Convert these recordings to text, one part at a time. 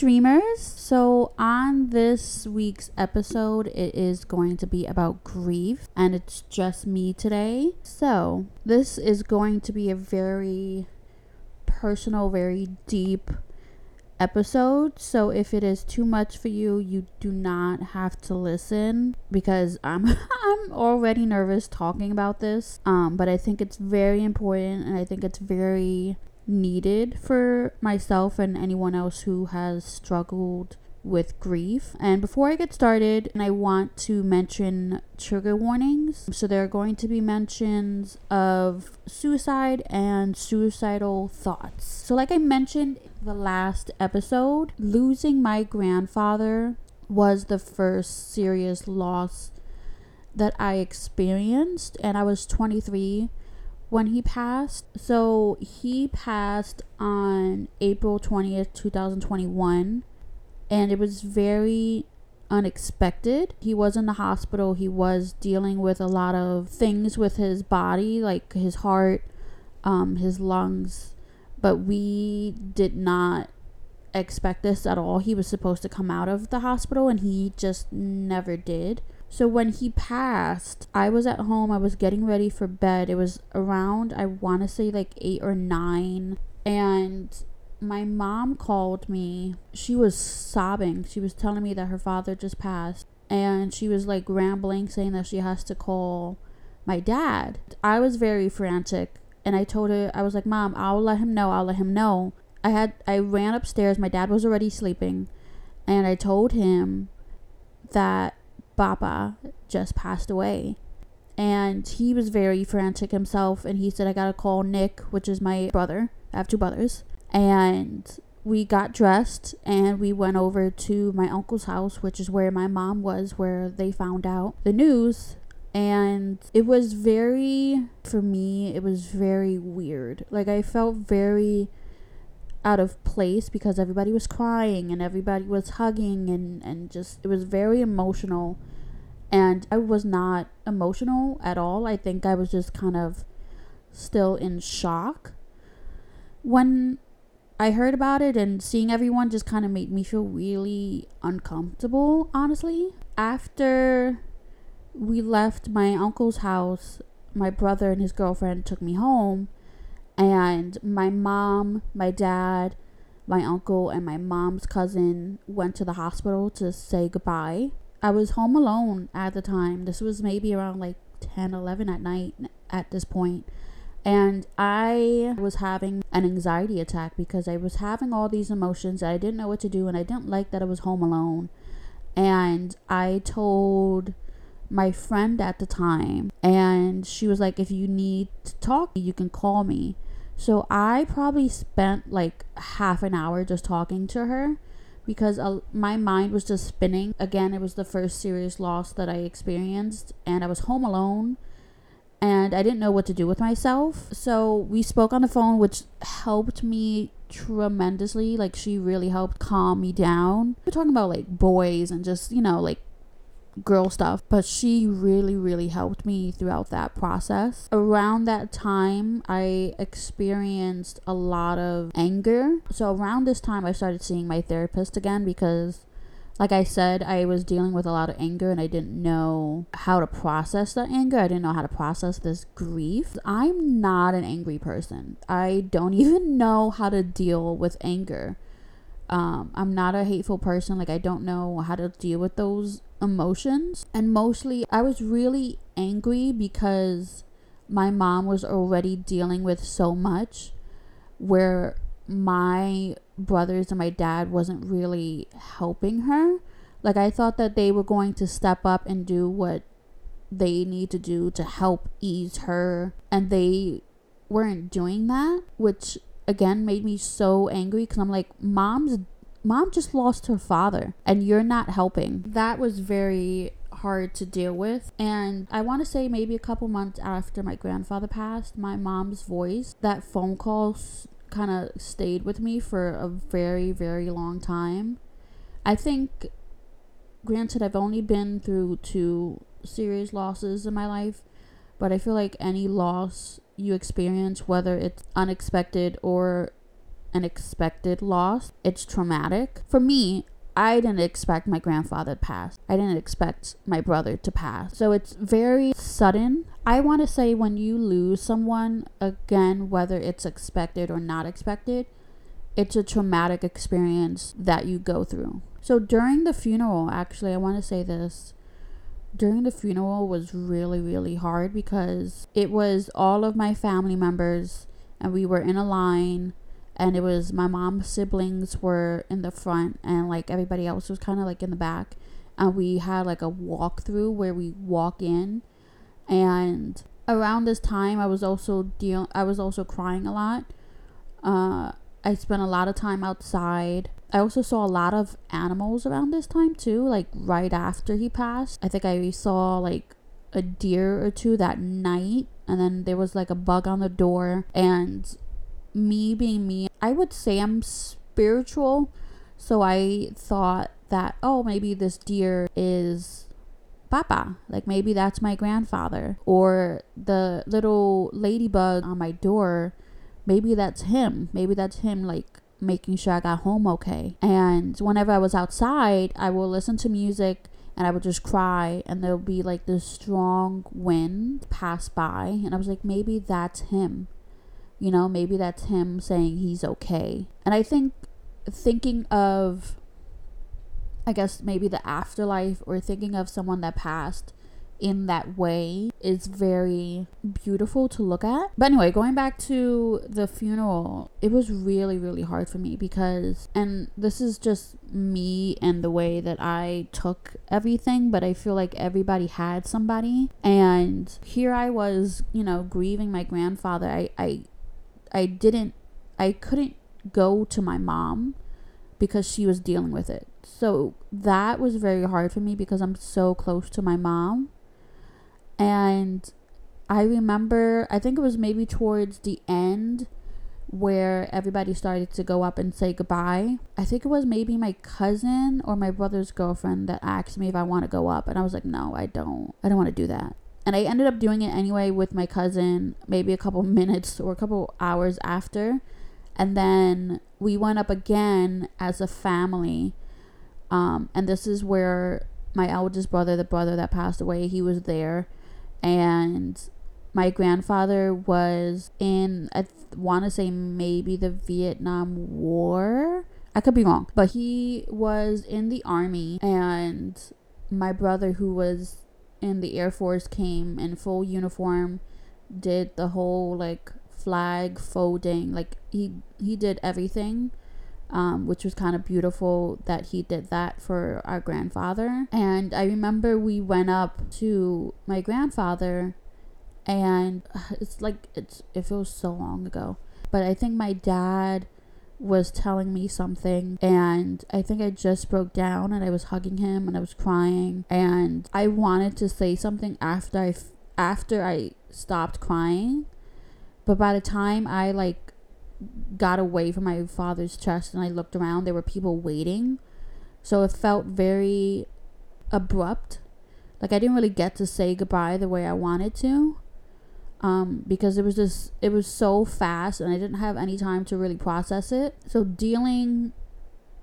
dreamers. So, on this week's episode, it is going to be about grief, and it's just me today. So, this is going to be a very personal, very deep episode. So if it is too much for you, you do not have to listen because I'm I'm already nervous talking about this. Um but I think it's very important and I think it's very needed for myself and anyone else who has struggled with grief. And before I get started, and I want to mention trigger warnings. So there are going to be mentions of suicide and suicidal thoughts. So like I mentioned the last episode, losing my grandfather was the first serious loss that I experienced and I was 23 when he passed. So he passed on April 20th, 2021 and it was very unexpected. He was in the hospital. He was dealing with a lot of things with his body, like his heart, um, his lungs, but we did not expect this at all. He was supposed to come out of the hospital and he just never did. So when he passed, I was at home. I was getting ready for bed. It was around I want to say like 8 or 9 and my mom called me. She was sobbing. She was telling me that her father just passed. And she was like rambling, saying that she has to call my dad. I was very frantic. And I told her, I was like, Mom, I'll let him know. I'll let him know. I had, I ran upstairs. My dad was already sleeping. And I told him that Papa just passed away. And he was very frantic himself. And he said, I gotta call Nick, which is my brother. I have two brothers and we got dressed and we went over to my uncle's house, which is where my mom was, where they found out the news. And it was very, for me, it was very weird. Like, I felt very out of place because everybody was crying and everybody was hugging and, and just, it was very emotional. And I was not emotional at all. I think I was just kind of still in shock. When I heard about it and seeing everyone just kind of made me feel really uncomfortable, honestly. After we left my uncle's house, my brother and his girlfriend took me home, and my mom, my dad, my uncle, and my mom's cousin went to the hospital to say goodbye. I was home alone at the time. This was maybe around like 10, 11 at night at this point and I was having an anxiety attack because I was having all these emotions. I didn't know what to do, and I didn't like that I was home alone. And I told my friend at the time, and she was like, If you need to talk, you can call me. So I probably spent like half an hour just talking to her because uh, my mind was just spinning. Again, it was the first serious loss that I experienced, and I was home alone and I didn't know what to do with myself. So we spoke on the phone, which helped me tremendously. Like, she really helped calm me down. We're talking about like boys and just, you know, like girl stuff, but she really, really helped me throughout that process. Around that time, I experienced a lot of anger. So, around this time, I started seeing my therapist again because like I said, I was dealing with a lot of anger and I didn't know how to process the anger. I didn't know how to process this grief. I'm not an angry person. I don't even know how to deal with anger. Um, I'm not a hateful person. Like, I don't know how to deal with those emotions. And mostly, I was really angry because my mom was already dealing with so much where my brothers and my dad wasn't really helping her. Like I thought that they were going to step up and do what they need to do to help ease her and they weren't doing that, which again made me so angry cuz I'm like mom's mom just lost her father and you're not helping. That was very hard to deal with. And I want to say maybe a couple months after my grandfather passed, my mom's voice, that phone call kind of stayed with me for a very, very long time. I think, granted, I've only been through two serious losses in my life, but I feel like any loss you experience, whether it's unexpected or an expected loss. It's traumatic. For me, I didn't expect my grandfather to pass. I didn't expect my brother to pass. So it's very sudden. I want to say when you lose someone, again, whether it's expected or not expected, it's a traumatic experience that you go through. So during the funeral, actually, I want to say this. During the funeral was really, really hard because it was all of my family members and we were in a line and it was my mom's siblings were in the front and like everybody else was kind of like in the back. And we had like a walkthrough where we walk in. And around this time i was also deal i was also crying a lot. Uh i spent a lot of time outside. I also saw a lot of animals around this time too like right after he passed. I think i saw like a deer or two that night. And then there was like a bug on the door. And me being me, I would say I'm spiritual. So I thought that, oh, maybe this deer is Papa. Like maybe that's my grandfather. Or the little ladybug on my door, maybe that's him. Maybe that's him, like making sure I got home okay. And whenever I was outside, I will listen to music and I would just cry and there'll be like this strong wind pass by and I was like maybe that's him you know, maybe that's him saying he's okay. And I think thinking of, I guess, maybe the afterlife or thinking of someone that passed in that way is very beautiful to look at. But anyway, going back to the funeral, it was really, really hard for me because, and this is just me and the way that I took everything, but I feel like everybody had somebody. And here I was, you know, grieving my grandfather. I, I I didn't I couldn't go to my mom because she was dealing with it. So that was very hard for me because I'm so close to my mom. And I remember I think it was maybe towards the end where everybody started to go up and say goodbye. I think it was maybe my cousin or my brother's girlfriend that asked me if I want to go up and I was like, "No, I don't. I don't want to do that." And I ended up doing it anyway with my cousin, maybe a couple minutes or a couple hours after. And then we went up again as a family. Um, and this is where my eldest brother, the brother that passed away, he was there. And my grandfather was in, I want to say maybe the Vietnam War. I could be wrong, but he was in the army, and my brother, who was in the Air Force came in full uniform, did the whole like flag folding, like he he did everything. Um, which was kind of beautiful that he did that for our grandfather. And I remember we went up to my grandfather, and it's like it's it feels so long ago, but I think my dad was telling me something and I think I just broke down and I was hugging him and I was crying and I wanted to say something after I after I stopped crying but by the time I like got away from my father's chest and I looked around there were people waiting. So it felt very abrupt. Like I didn't really get to say goodbye the way I wanted to um, because it was just it was so fast and I didn't have any time to really process it. So dealing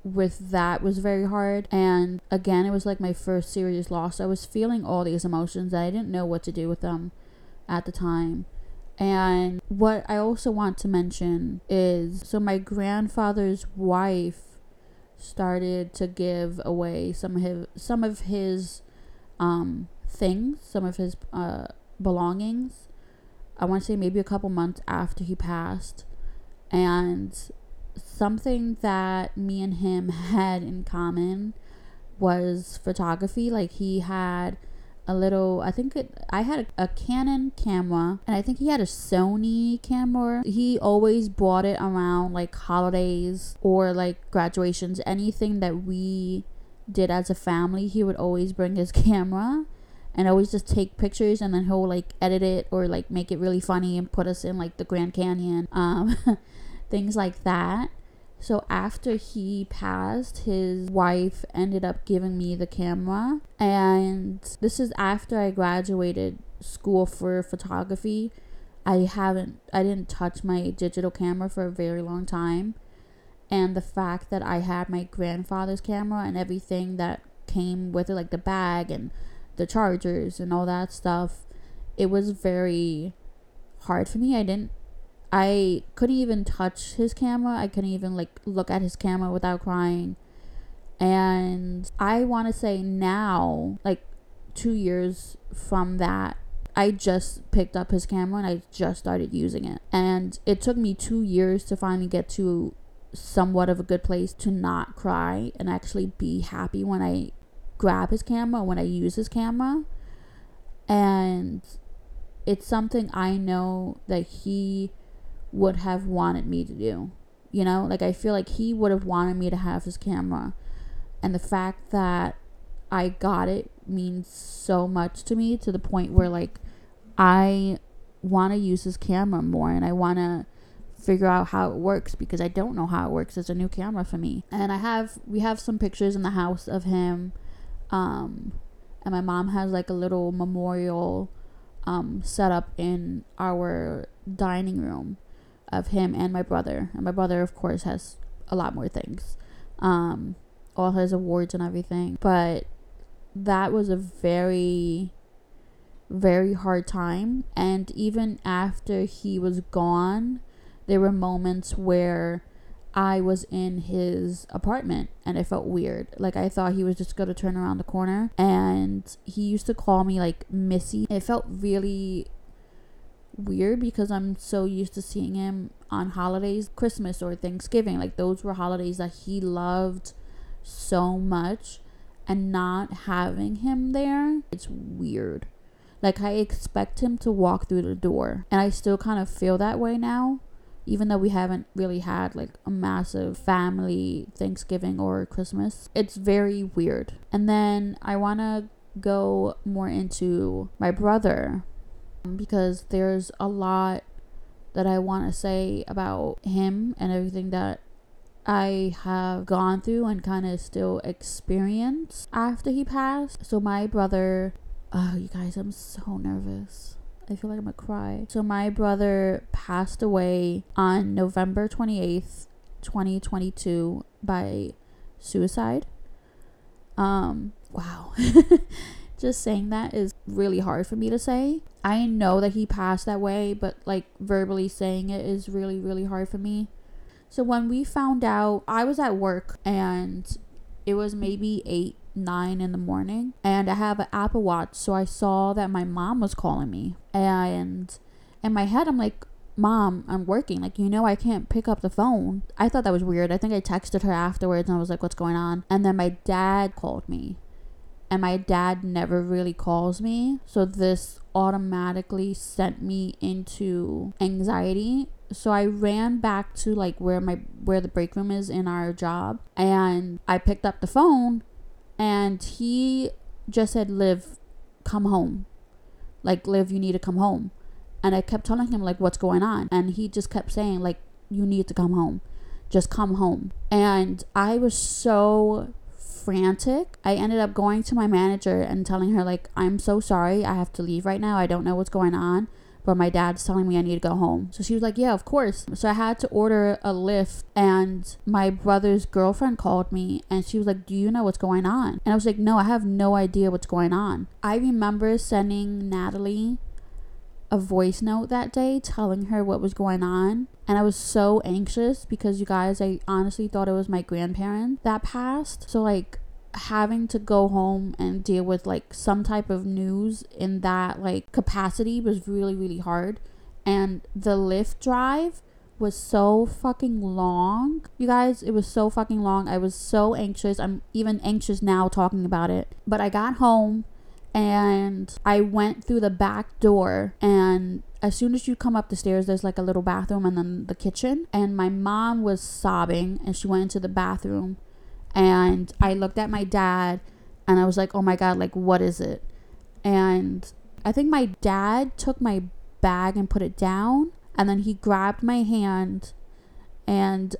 with that was very hard and again it was like my first serious loss. I was feeling all these emotions and I didn't know what to do with them at the time. And what I also want to mention is so my grandfather's wife started to give away some of his some of his um things, some of his uh belongings I want to say maybe a couple months after he passed. And something that me and him had in common was photography. Like he had a little I think it, I had a, a, Canon camera and I think he had a Sony camera. He always brought it around like holidays or like graduations, anything that we did as a family, he would always bring his camera and always just take pictures and then he'll like edit it or like make it really funny and put us in like the Grand Canyon, um, things like that. So after he passed, his wife ended up giving me the camera. And this is after I graduated school for photography. I haven't I didn't touch my digital camera for a very long time. and the fact that I had my grandfather's camera and everything that came with it, like the bag and the chargers and all that stuff, it was very hard for me. I didn't I couldn't even touch his camera. I couldn't even like look at his camera without crying. And I want to say now, like 2 years from that, I just picked up his camera and I just started using it. And it took me 2 years to finally get to somewhat of a good place to not cry and actually be happy when I grab his camera, when I use his camera. And it's something I know that he would have wanted me to do. You know, like I feel like he would have wanted me to have his camera. And the fact that I got it means so much to me to the point where like I want to use his camera more and I want to figure out how it works because I don't know how it works. It's a new camera for me. And I have we have some pictures in the house of him um and my mom has like a little memorial um set up in our dining room of him and my brother. And my brother, of course, has a lot more things, um, all his awards and everything. But that was a very, very hard time. And even after he was gone, there were moments where I was in his apartment and it felt weird. Like I thought he was just going to turn around the corner. And he used to call me like Missy. It felt really weird because I'm so used to seeing him on holidays, Christmas or Thanksgiving. Like those were holidays that he loved so much and not having him there, it's weird. Like I expect him to walk through the door and I still kind of feel that way now. Even though we haven't really had like a massive family Thanksgiving or Christmas, it's very weird. And then I want to go more into my brother um, because there's a lot that I want to say about him and everything that I have gone through and kind of still experience after he passed. So my brother, oh, you guys, I'm so nervous. I feel like I'm gonna cry. So my brother passed away on November 28th, 2022 by suicide. Um, wow. just saying that is really hard for me to say. I know that he passed that way, but like verbally saying it is really, really hard for me. So when we found out, I was at work and it was maybe 8, 9 in the morning. And I have an Apple Watch. So I saw that my mom was calling me. And in my head, I'm like, Mom, I'm working. Like, you know, I can't pick up the phone. I thought that was weird. I think I texted her afterwards and I was like, what's going on? And then my dad called me and my dad never really calls me. So this automatically sent me into anxiety. So I ran back to like where my where the break room is in our job and I picked up the phone and he just said Liv come home. Like Liv you need to come home. And I kept telling him like what's going on and he just kept saying like you need to come home. Just come home. And I was so frantic. I ended up going to my manager and telling her, like, I'm so sorry. I have to leave right now. I don't know what's going on. But my dad's telling me I need to go home. So she was like, Yeah, of course. So I had to order a Lyft, and my brother's girlfriend called me and she was like, Do you know what's going on? And I was like, No, I have no idea what's going on. I remember sending Natalie a voice note that day telling her what was going on. And I was so anxious because you guys, I honestly thought it was my grandparents that passed. So, like, having to go home and deal with like some type of news in that like capacity was really really hard. And the Lyft drive was so fucking long. You guys it was so fucking long. I was so anxious. I'm even anxious now talking about it. But i got home and I went through the back door. And as soon as you come up the stairs there's like a little bathroom and then the kitchen. And my mom was sobbing and she went into the bathroom and I looked at my dad and I was like, "Oh my god, like what is it?" And I think my dad took my bag and put it down and then he grabbed my hand and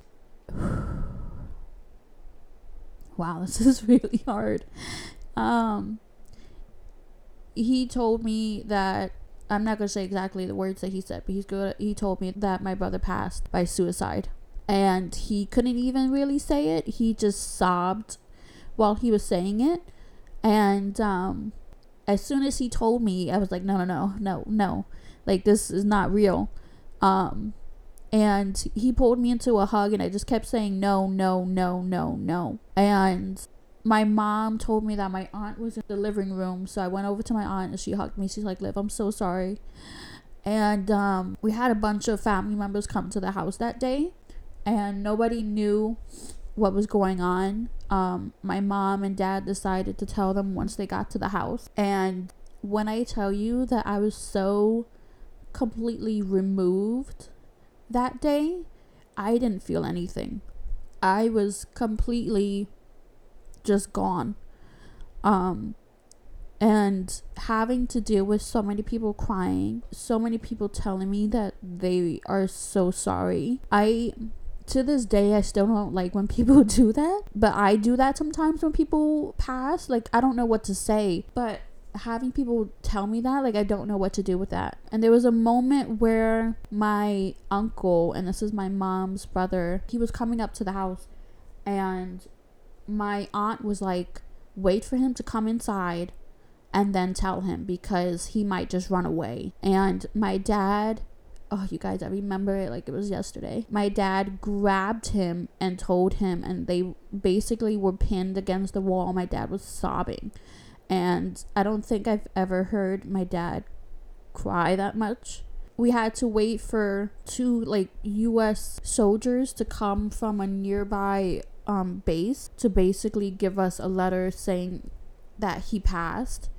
wow, this is really hard. Um he told me that I'm not gonna say exactly the words that he said, but he's good. He told me that my brother passed by suicide, and he couldn't even really say it. He just sobbed while he was saying it. And um, as soon as he told me, I was like, no, no, no, no, no. Like, this is not real. Um, and he pulled me into a hug, and I just kept saying, no, no, no, no, no. And my mom told me that my aunt was in the living room. So I went over to my aunt, and she hugged me. She's like, Liv, I'm so sorry. And um, we had a bunch of family members come to the house that day, and nobody knew what was going on. Um, my mom and dad decided to tell them once they got to the house. And when I tell you that I was so completely removed that day, I didn't feel anything. I was completely just gone. Um, and having to deal with so many people crying, so many people telling me that they are so sorry. I to this day I still don't like when people do that, but I do that sometimes when people pass. Like I don't know what to say, but having people tell me that like I don't know what to do with that. And there was a moment where my uncle and this is my mom's brother, he was coming up to the house and my aunt was like wait for him to come inside and then tell him because he might just run away. And my dad oh you guys i remember it like it was yesterday. My dad grabbed him and told him and they basically were pinned against the wall. My dad was sobbing. And i don't think i've ever heard my dad cry that much. We had to wait for two like us soldiers to come from a nearby um, base to basically give us a letter saying that he passed.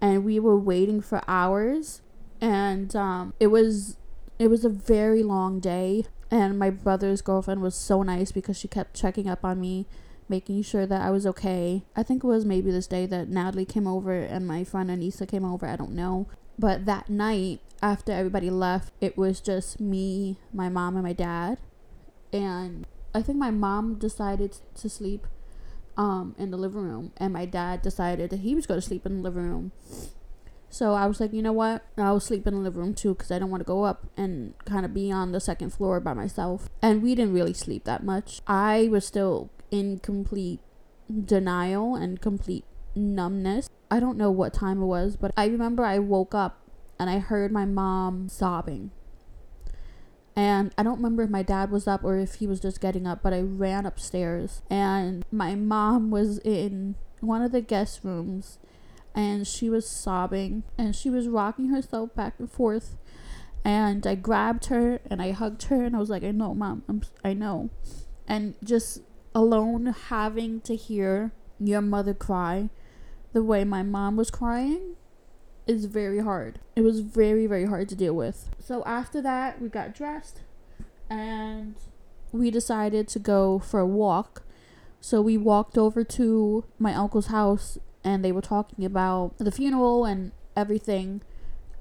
And we were waiting for hours. And um, it was it was a very long day, and my brother's girlfriend was so nice because she kept checking up on me, making sure that I was okay. I think it was maybe this day that Natalie came over and my friend Anissa came over, I don't know. But that night, after everybody left, it was just me, my mom, and my dad. And I think my mom decided to sleep um, in the living room, and my dad decided that he was going to sleep in the living room. So I was like, you know what? I'll sleep in the living room too because I don't want to go up and kind of be on the second floor by myself. And we didn't really sleep that much. I was still in complete denial and complete numbness. I don't know what time it was, but I remember I woke up and I heard my mom sobbing. And I don't remember if my dad was up or if he was just getting up, but I ran upstairs and my mom was in one of the guest rooms and she was sobbing and she was rocking herself back and forth and I grabbed her and I hugged her and I was like I know mom I'm, I know. And just alone having to hear your mother cry the way my mom was crying is very hard. It was very very hard to deal with. So after that we got dressed and we decided to go for a walk. So we walked over to my uncle's house and they were talking about the funeral and everything.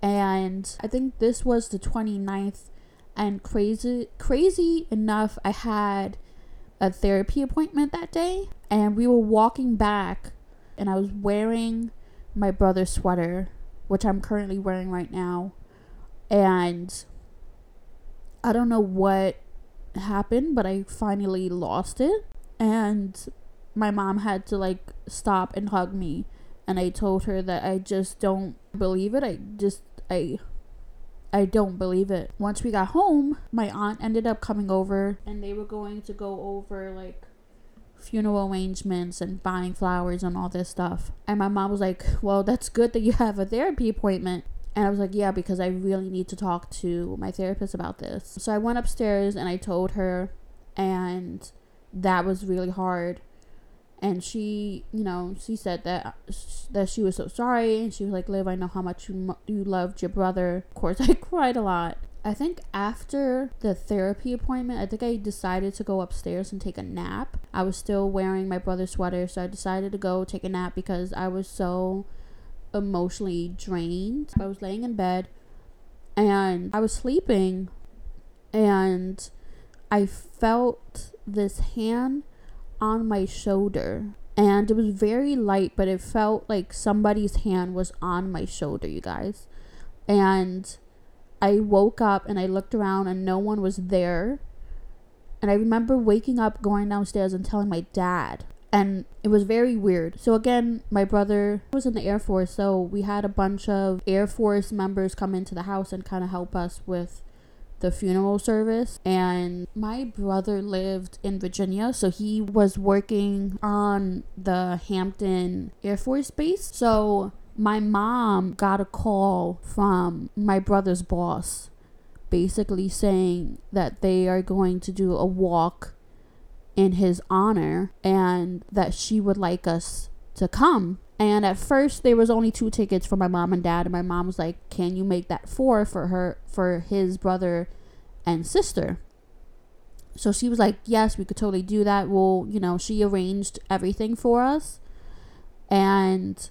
And I think this was the 29th and crazy crazy enough I had a therapy appointment that day and we were walking back and I was wearing my brother's sweater which I'm currently wearing right now and I don't know what happened but I finally lost it and my mom had to like stop and hug me and I told her that I just don't believe it. I just I I don't believe it. Once we got home, my aunt ended up coming over and they were going to go over like funeral arrangements and buying flowers and all this stuff. And my mom was like, "Well, that's good that you have a therapy appointment." And I was like, "Yeah, because I really need to talk to my therapist about this." So I went upstairs and I told her and that was really hard and she you know she said that uh, that she was so sorry. And she was like liv i know how much you, you loved your brother. Of course i cried a lot. I think after the therapy appointment i think i decided to go upstairs and take a nap. I was still wearing my brother's sweater so i decided to go take a nap because i was so emotionally drained. I was laying in bed and i was sleeping. And i felt this hand on my shoulder and it was very light but it felt like somebody's hand was on my shoulder you guys and i woke up and i looked around and no one was there And I remember waking up, going downstairs, and telling my dad. And it was very weird. So, again, my brother was in the Air Force. So, we had a bunch of Air Force members come into the house and kind of help us with the funeral service and my brother lived in Virginia so he was working on the Hampton Air Force Base. So my mom got a call from my brother's boss basically saying that they are going to do a walk in his honor and that she would like us to come and at first there was only two tickets for my mom and dad and my mom was like can you make that four for her for his brother and sister? So she was like yes we could totally do that. Well you know she arranged everything for us. And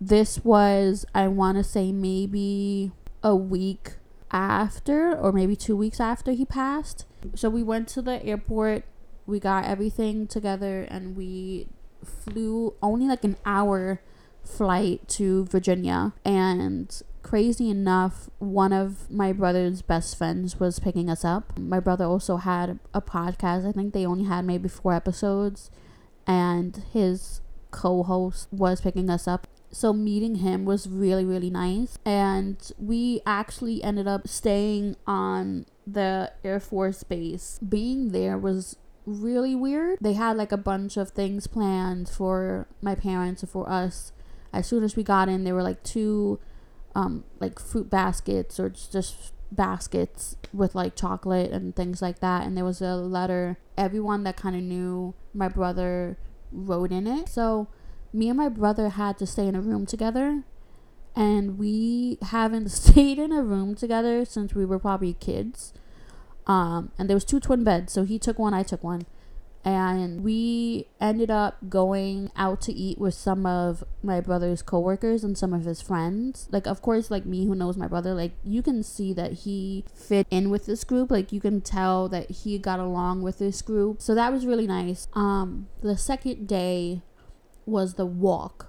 this was i want to say maybe a week after or maybe two weeks after he passed. So we went to the airport we got everything together and we flew only like an hour flight to Virginia. And crazy enough, one of my brother's best friends was picking us up. My brother also had a podcast. I think they only had maybe four episodes. And his co host was picking us up. So meeting him was really, really nice. And we actually ended up staying on the Air Force Base. Being there was really weird. They had like a bunch of things planned for my parents and for us as soon as we got in, there were like two, um, like fruit baskets or just baskets with like chocolate and things like that. And there was a letter. Everyone that kind of knew my brother wrote in it. So me and my brother had to stay in a room together. And we haven't stayed in a room together since we were probably kids. Um, and there was two twin beds, so he took one, I took one. And we ended up going out to eat with some of my brother's coworkers and some of his friends. Like of course like me who knows my brother like you can see that he fit in with this group. Like you can tell that he got along with this group. So that was really nice. Um the second day was the walk.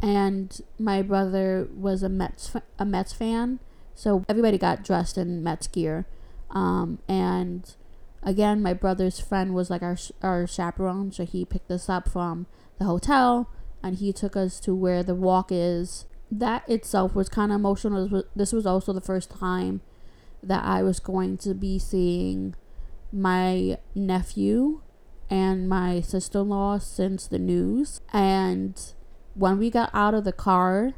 And my brother was a Mets a Mets fan. So everybody got dressed in Mets gear um and again, my brother's friend was like our our chaperone, so he picked us up from the hotel and he took us to where the walk is. That itself was kind of emotional. This was also the first time that I was going to be seeing my nephew and my sister in law since the news. And when we got out of the car,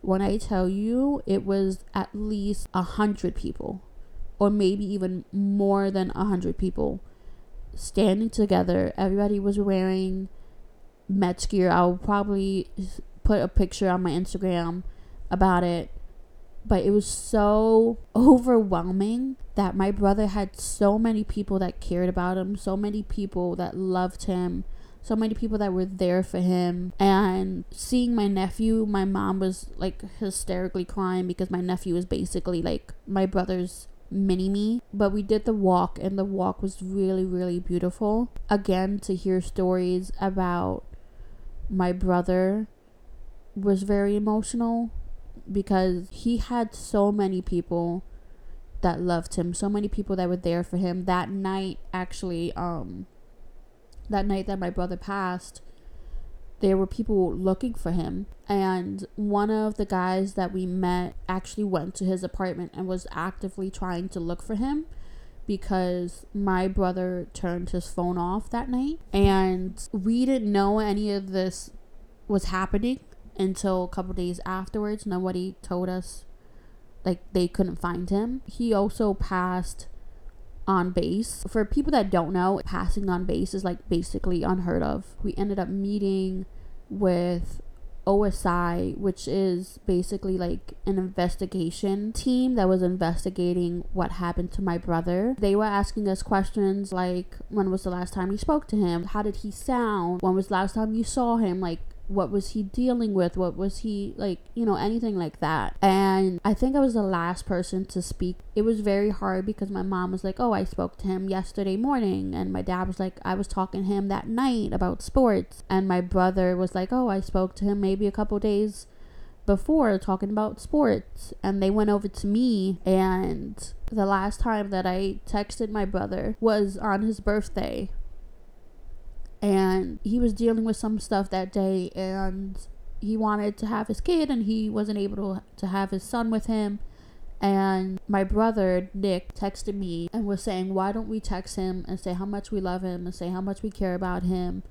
when I tell you, it was at least a hundred people or maybe even more than a hundred people standing together. Everybody was wearing Mets gear. I'll probably put a picture on my Instagram about it. But it was so overwhelming that my brother had so many people that cared about him, so many people that loved him, so many people that were there for him. And seeing my nephew, my mom was like hysterically crying because my nephew was basically like my brother's mini me but we did the walk and the walk was really really beautiful. Again to hear stories about my brother was very emotional because he had so many people that loved him so many people that were there for him. That night actually um that night that my brother passed there were people looking for him. And one of the guys that we met actually went to his apartment and was actively trying to look for him because my brother turned his phone off that night. And we didn't know any of this was happening until a couple days afterwards. Nobody told us like they couldn't find him. He also passed on base. For people that don't know, passing on base is like basically unheard of. We ended up meeting with OSI, which is basically like an investigation team that was investigating what happened to my brother. They were asking us questions like when was the last time you spoke to him? How did he sound? When was the last time you saw him? Like what was he dealing with? What was he like you know anything like that. And i think i was the last person to speak. It was very hard because my mom was like oh i spoke to him yesterday morning. And my dad was like i was talking to him that night about sports. And my brother was like oh i spoke to him maybe a couple days before talking about sports. And they went over to me. And the last time that I texted my brother was on his birthday and he was dealing with some stuff that day and he wanted to have his kid and he wasn't able to, to have his son with him and my brother Nick texted me and was saying, Why don't we text him and say how much we love him and say how much we care about him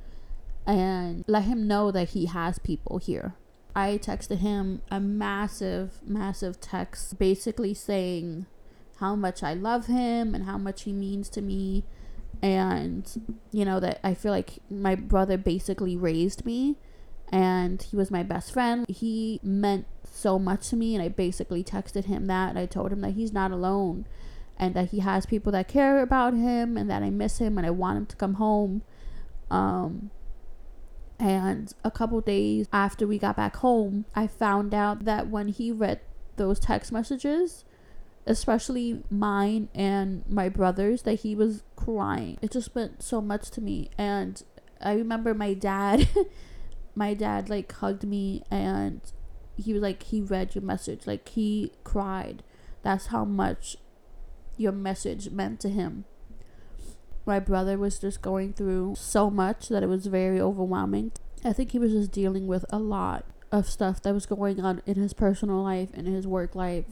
and let him know that he has people here. I texted him a massive, massive text basically saying how much I love him and how much he means to me. And, you know, that I feel like my brother basically raised me and he was my best friend. He meant so much to me, and I basically texted him that. And I told him that he's not alone and that he has people that care about him and that I miss him and I want him to come home. Um, and a couple days after we got back home, I found out that when he read those text messages, especially mine and my brother's, that he was crying. It just meant so much to me. And I remember my dad my dad like hugged me and he was like he read your message. Like he cried. That's how much your message meant to him. My brother was just going through so much that it was very overwhelming. I think he was just dealing with a lot of stuff that was going on in his personal life and his work life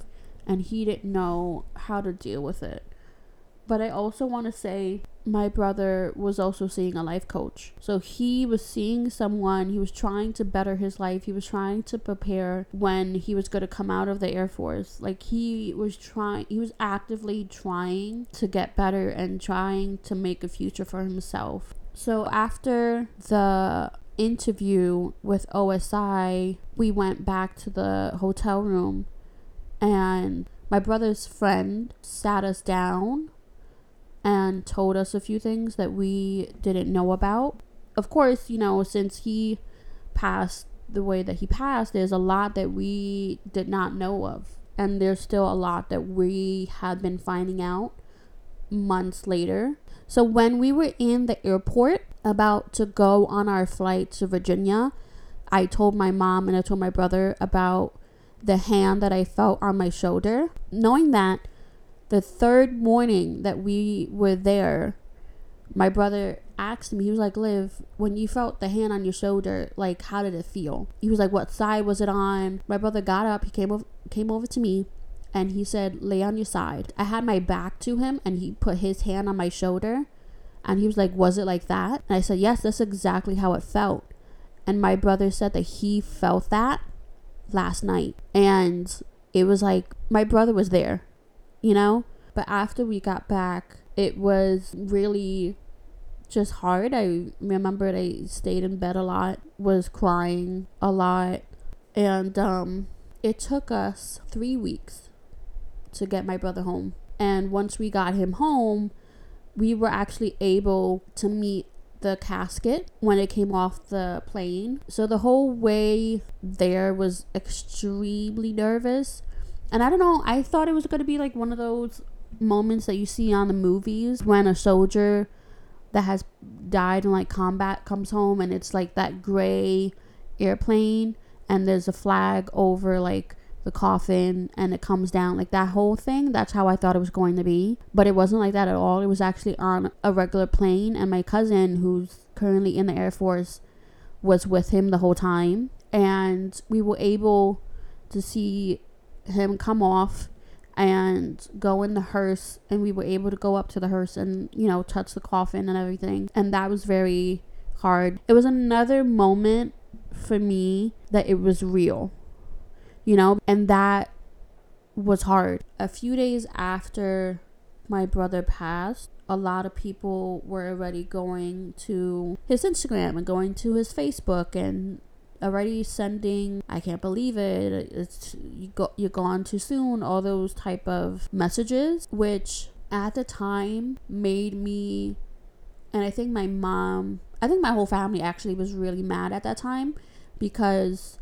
and he didn't know how to deal with it but i also want to say my brother was also seeing a life coach. So he was seeing someone, he was trying to better his life. He was trying to prepare when he was going to come out of the Air Force. Like he was trying, he was actively trying to get better and trying to make a future for himself. So after the interview with OSI, we went back to the hotel room and my brother's friend sat us down and told us a few things that we didn't know about. Of course, you know, since he passed the way that he passed, there's a lot that we did not know of. And there's still a lot that we have been finding out months later. So when we were in the airport about to go on our flight to Virginia, I told my mom and I told my brother about the hand that I felt on my shoulder, knowing that the third morning that we were there, my brother asked me, he was like, Liv, when you felt the hand on your shoulder, like how did it feel? He was like, What side was it on? My brother got up, he came over came over to me and he said, Lay on your side. I had my back to him and he put his hand on my shoulder and he was like, Was it like that? And I said, Yes, that's exactly how it felt. And my brother said that he felt that last night. And it was like my brother was there you know? But after we got back, it was really just hard. I remember I stayed in bed a lot, was crying a lot, and um, it took us three weeks to get my brother home. And once we got him home, we were actually able to meet the casket when it came off the plane. So the whole way there was extremely nervous and I don't know, I thought it was going to be like one of those moments that you see on the movies when a soldier that has died in like combat comes home and it's like that gray airplane and there's a flag over like the coffin and it comes down like that whole thing that's how i thought it was going to be. But it wasn't like that at all. It was actually on a regular plane and my cousin who's currently in the air force was with him the whole time. And we were able to see him come off and go in the hearse and we were able to go up to the hearse and you know touch the coffin and everything. And that was very hard. It was another moment for me that it was real you know and that was hard. A few days after my brother passed a lot of people were already going to his instagram and going to his facebook and already sending i can't believe it it's you go you're gone too soon all those type of messages which at the time made me and i think my mom i think my whole family actually was really mad at that time because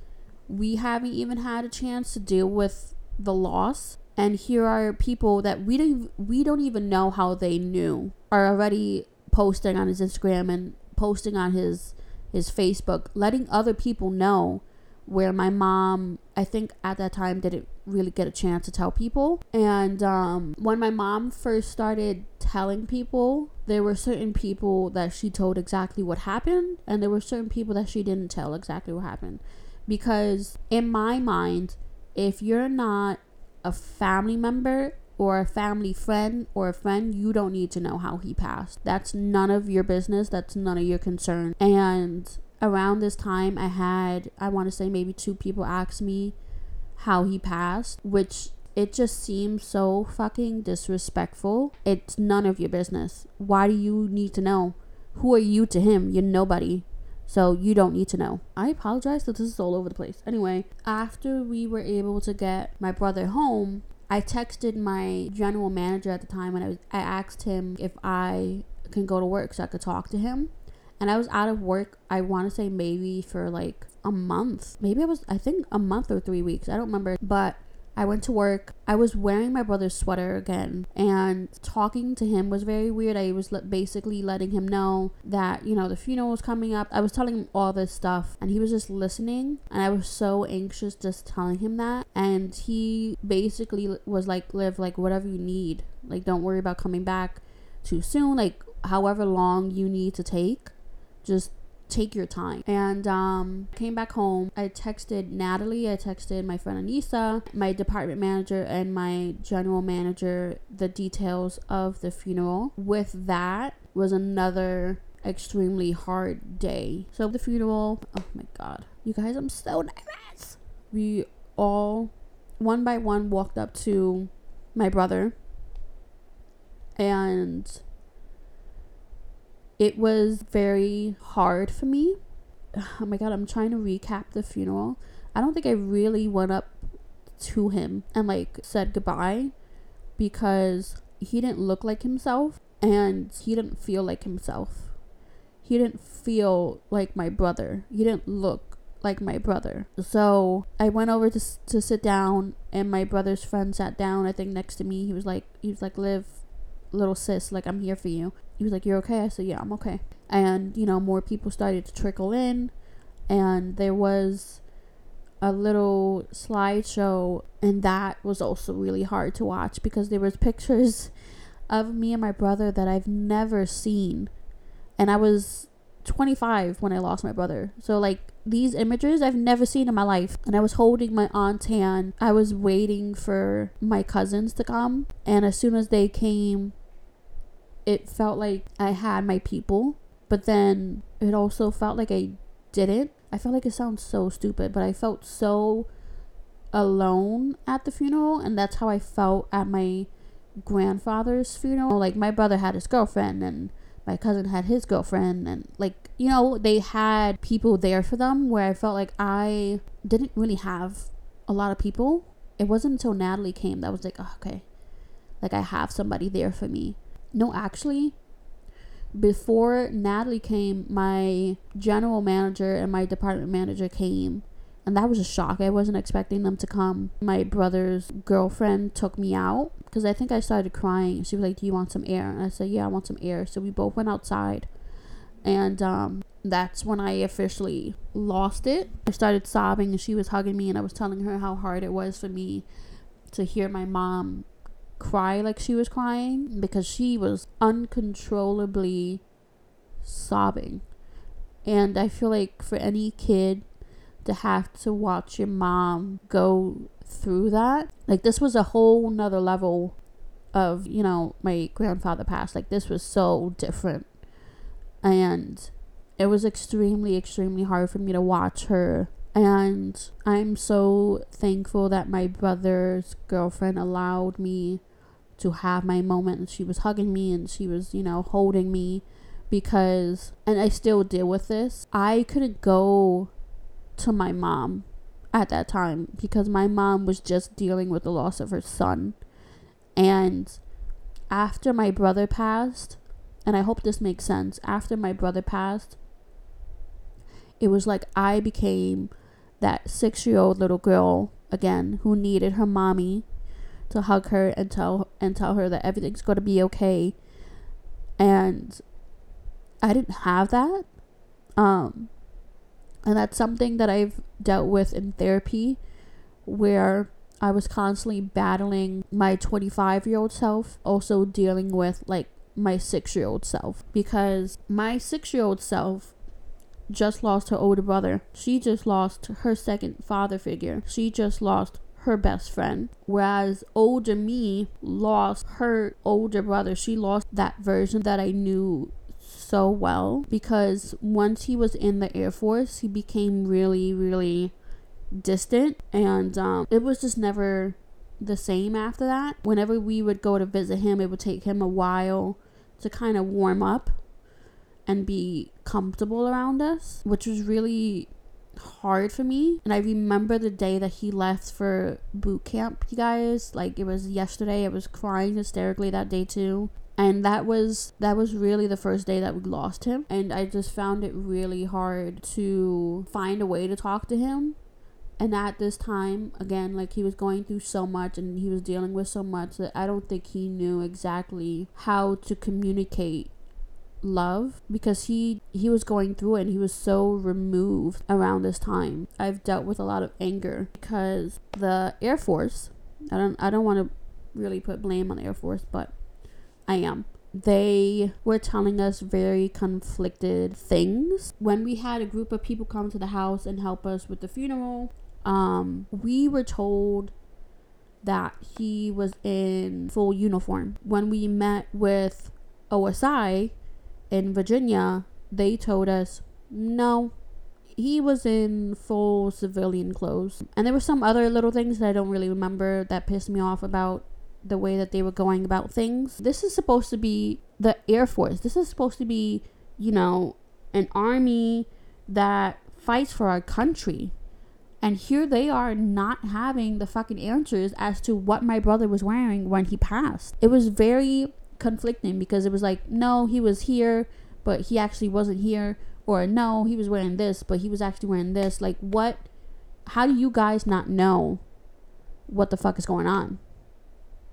we haven't even had a chance to deal with the loss and here are people that we don't we don't even know how they knew are already posting on his instagram and posting on his his Facebook, letting other people know where my mom, I think at that time, didn't really get a chance to tell people. And um, when my mom first started telling people, there were certain people that she told exactly what happened, and there were certain people that she didn't tell exactly what happened. Because in my mind, if you're not a family member or a family friend or a friend, you don't need to know how he passed. That's none of your business. That's none of your concern. And around this time, I had, I want to say maybe two people ask me how he passed, which it just seems so fucking disrespectful. It's none of your business. Why do you need to know? Who are you to him? You're nobody. So you don't need to know. I apologize that this is all over the place. Anyway, after we were able to get my brother home, I texted my general manager at the time and I was I asked him if I can go to work so I could talk to him. And I was out of work, I want to say maybe for like a month. Maybe I was I think a month or 3 weeks. I don't remember, but I went to work. I was wearing my brother's sweater again, and talking to him was very weird. I was basically letting him know that, you know, the funeral was coming up. I was telling him all this stuff, and he was just listening. And I was so anxious just telling him that. And he basically was like, Liv like, whatever you need. Like, don't worry about coming back too soon. Like, however long you need to take, just take your time. And um, came back home. I texted Natalie, I texted my friend Anissa, my department manager, and my general manager the details of the funeral. With that was another extremely hard day. So the funeral, oh my god. You guys, I'm so nervous. We all one by one walked up to my brother and it was very hard for me. Oh my god, I'm trying to recap the funeral. I don't think I really went up to him and like said goodbye because he didn't look like himself and he didn't feel like himself. He didn't feel like my brother. He didn't look like my brother. So I went over to to sit down, and my brother's friend sat down. I think next to me. He was like, he was like, "Liv, little sis, like I'm here for you." he was like, You're okay? I said, Yeah, I'm okay. And, you know, more people started to trickle in. And there was a little slideshow. And that was also really hard to watch because there was pictures of me and my brother that I've never seen. And I was 25 when I lost my brother. So, like, these images I've never seen in my life. And I was holding my aunt's hand. I was waiting for my cousins to come. And as soon as they came, it felt like I had my people, but then it also felt like I didn't. I felt like it sounds so stupid, but I felt so alone at the funeral, and that's how I felt at my grandfather's funeral. Like, my brother had his girlfriend, and my cousin had his girlfriend, and like, you know, they had people there for them where I felt like I didn't really have a lot of people. It wasn't until Natalie came that was like, oh, okay, like I have somebody there for me. No, actually, before Natalie came, my general manager and my department manager came. And that was a shock. I wasn't expecting them to come. My brother's girlfriend took me out because I think I started crying. She was like, Do you want some air? And I said, Yeah, I want some air. So we both went outside. And um, that's when I officially lost it. I started sobbing and she was hugging me. And I was telling her how hard it was for me to hear my mom cry like she was crying because she was uncontrollably sobbing. And I feel like for any kid to have to watch your mom go through that, like this was a whole nother level of, you know, my grandfather passed. Like this was so different. And it was extremely, extremely hard for me to watch her and I'm so thankful that my brother's girlfriend allowed me to have my moment. And she was hugging me and she was you know holding me because and I still deal with this. I couldn't go to my mom at that time because my mom was just dealing with the loss of her son. And after my brother passed and I hope this makes sense after my brother passed it was like I became that 6 year old little girl again who needed her mommy to hug her and tell and tell her that everything's going to be okay. And I didn't have that. Um And that's something that I've dealt with in therapy where I was constantly battling my 25 year old self, also dealing with like my six year old self. Because my six year old self just lost her older brother. She just lost her second father figure. She just lost her best friend. Whereas older me lost her older brother. She lost that version that I knew so well because once he was in the Air Force, he became really, really distant. And um, it was just never the same after that. Whenever we would go to visit him, it would take him a while to kind of warm up and be comfortable around us, which was really hard for me. And I remember the day that he left for boot camp, you guys. Like it was yesterday. I was crying hysterically that day too. And that was that was really the first day that we lost him. And I just found it really hard to find a way to talk to him. And at this time, again, like he was going through so much and he was dealing with so much that I don't think he knew exactly how to communicate love because he he was going through it and he was so removed around this time. I've dealt with a lot of anger because the Air Force, I don't I don't want to really put blame on the Air Force, but I am. They were telling us very conflicted things. When we had a group of people come to the house and help us with the funeral, um, we were told that he was in full uniform. When we met with OSI, in Virginia, they told us no, he was in full civilian clothes. And there were some other little things that I don't really remember that pissed me off about the way that they were going about things. This is supposed to be the Air Force. This is supposed to be, you know, an army that fights for our country. And here they are not having the fucking answers as to what my brother was wearing when he passed. It was very conflicting because it was like, no, he was here, but he actually wasn't here, or no, he was wearing this, but he was actually wearing this. Like, what? How do you guys not know what the fuck is going on?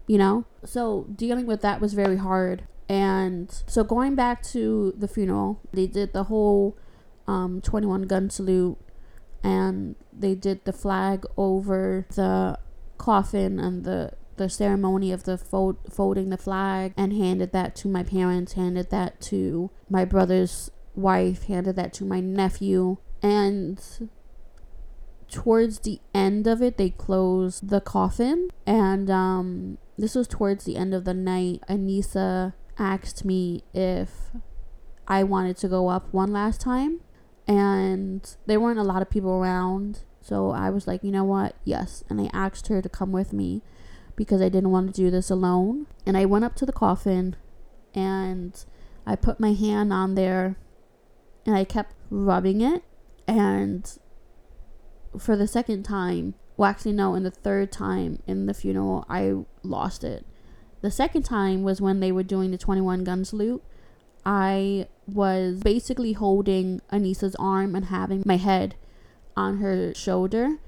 You know? So, dealing with that was very hard. And so, going back to the funeral, they did the whole um, 21 gun salute and they did the flag over the coffin and the the ceremony of the fold, folding the flag and handed that to my parents, handed that to my brother's wife, handed that to my nephew. And towards the end of it, they closed the coffin. And um, this was towards the end of the night. Anissa asked me if I wanted to go up one last time. And there weren't a lot of people around. So I was like, you know what? Yes. And I asked her to come with me because I didn't want to do this alone. And I went up to the coffin and I put my hand on there and I kept rubbing it. And for the second time, well, actually, no, in the third time in the funeral, I lost it. The second time was when they were doing the 21 gun salute. I was basically holding Anissa's arm and having my head on her shoulder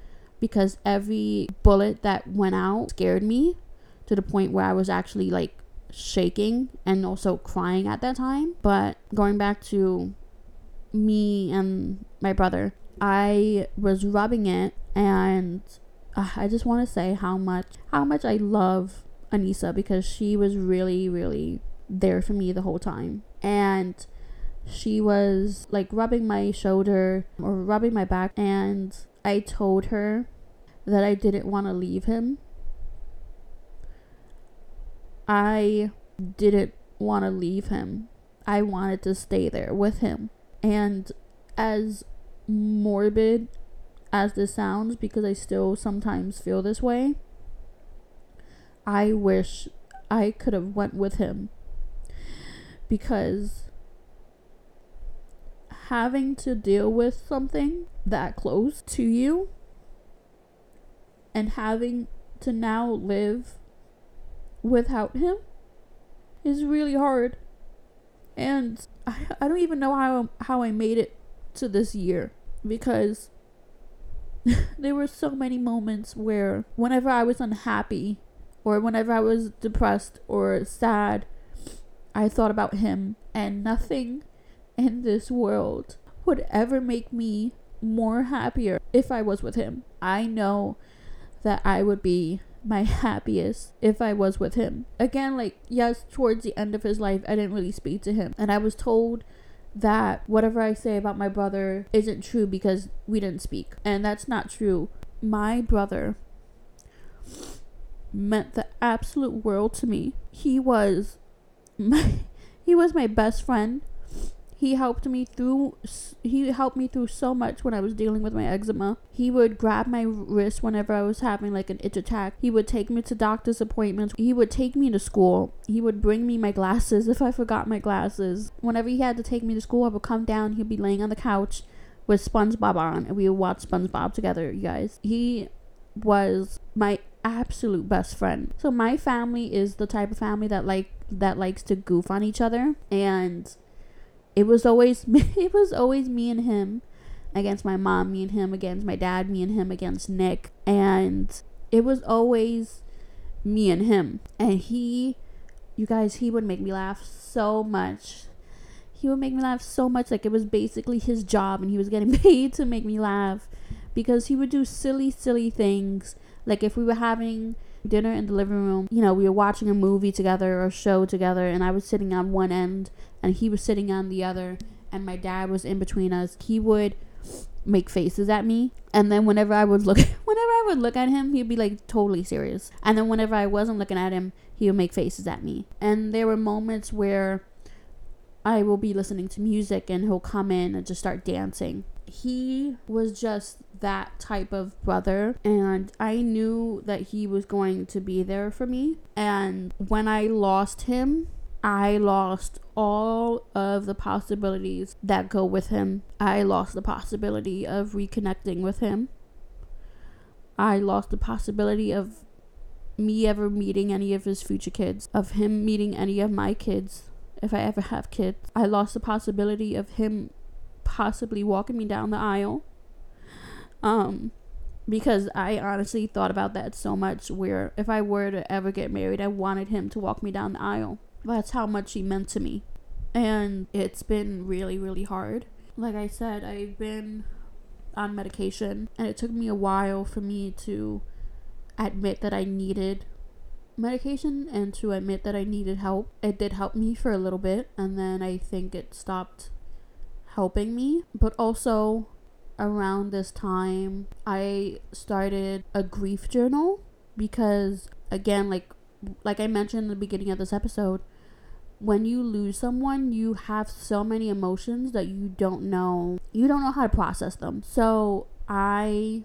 because every bullet that went out scared me to the point where I was actually like shaking and also crying at that time. But going back to me and my brother, I was rubbing it and uh, I just want to say how much how much I love Anissa because she was really really there for me the whole time. And she was like rubbing my shoulder or rubbing my back and I told her that I didn't want to leave him. I didn't want to leave him. I wanted to stay there with him. And as morbid as this sounds, because I still sometimes feel this way, I wish I could have went with him. Because having to deal with something that close to you and having to now live without him is really hard. And I, I don't even know how how I made it to this year because there were so many moments where whenever I was unhappy or whenever I was depressed or sad, I thought about him and nothing in this world would ever make me more happier if I was with him. I know that I would be my happiest if I was with him. Again, like, yes, towards the end of his life, I didn't really speak to him. And I was told that whatever I say about my brother isn't true because we didn't speak. And that's not true. My brother meant the absolute world to me. He was my he was my best friend. He helped me through he helped me through so much when I was dealing with my eczema. He would grab my wrist whenever I was having like an itch attack. He would take me to doctor's appointments. He would take me to school. He would bring me my glasses if I forgot my glasses. Whenever he had to take me to school, I would come down, he'd be laying on the couch with SpongeBob on and we would watch SpongeBob together, you guys. He was my absolute best friend. So my family is the type of family that like that likes to goof on each other and it was always it was always me and him against my mom, me and him against my dad, me and him against Nick, and it was always me and him. And he, you guys, he would make me laugh so much. He would make me laugh so much, like it was basically his job, and he was getting paid to make me laugh because he would do silly, silly things. Like if we were having dinner in the living room. You know, we were watching a movie together or a show together, and I was sitting on one end and he was sitting on the other, and my dad was in between us. He would make faces at me, and then whenever I would look, whenever I would look at him, he'd be like totally serious. And then whenever I wasn't looking at him, he would make faces at me. And there were moments where I will be listening to music and he'll come in and just start dancing. He was just that type of brother and I knew that he was going to be there for me. And when I lost him, I lost all of the possibilities that go with him. I lost the possibility of reconnecting with him. I lost the possibility of me ever meeting any of his future kids, of him meeting any of my kids if I ever have kids. I lost the possibility of him possibly walking me down the aisle. Um, because I honestly thought about that so much. Where if I were to ever get married, I wanted him to walk me down the aisle. That's how much he meant to me. And it's been really, really hard. Like I said, I've been on medication, and it took me a while for me to admit that I needed medication and to admit that I needed help. It did help me for a little bit, and then I think it stopped helping me. But also, around this time, I started a grief journal because, again, like like I mentioned in the beginning of this episode, when you lose someone, you have so many emotions that you don't know you don't know how to process them. So I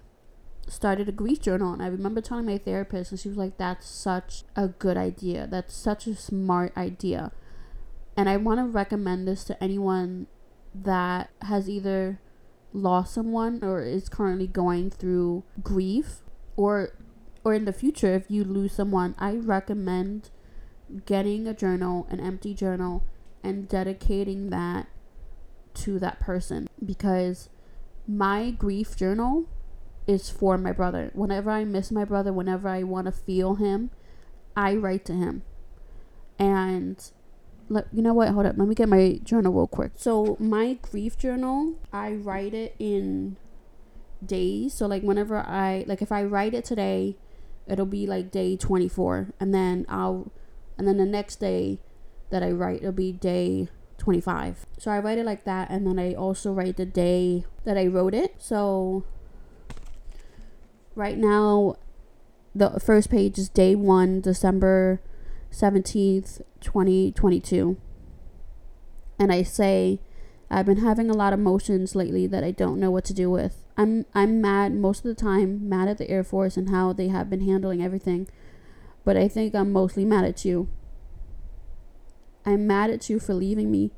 started a grief journal and I remember telling my therapist and she was like that's such a good idea. That's such a smart idea. And I want to recommend this to anyone that has either lost someone or is currently going through grief or or in the future if you lose someone, I recommend getting a journal, an empty journal and dedicating that to that person because my grief journal is for my brother. Whenever I miss my brother, whenever I want to feel him, I write to him. And let you know what? Hold up. Let me get my journal real quick. So my grief journal, I write it in days. So like whenever I like if I write it today, it'll be like day 24 and then I'll and then the next day that I write it'll be day 25. So I write it like that and then I also write the day that I wrote it. So right now the first page is day 1 December 17th 2022 and I say I've been having a lot of emotions lately that I don't know what to do with. I'm I'm mad most of the time, mad at the Air Force and how they have been handling everything. But I think I'm mostly mad at you. I'm mad at you for leaving me.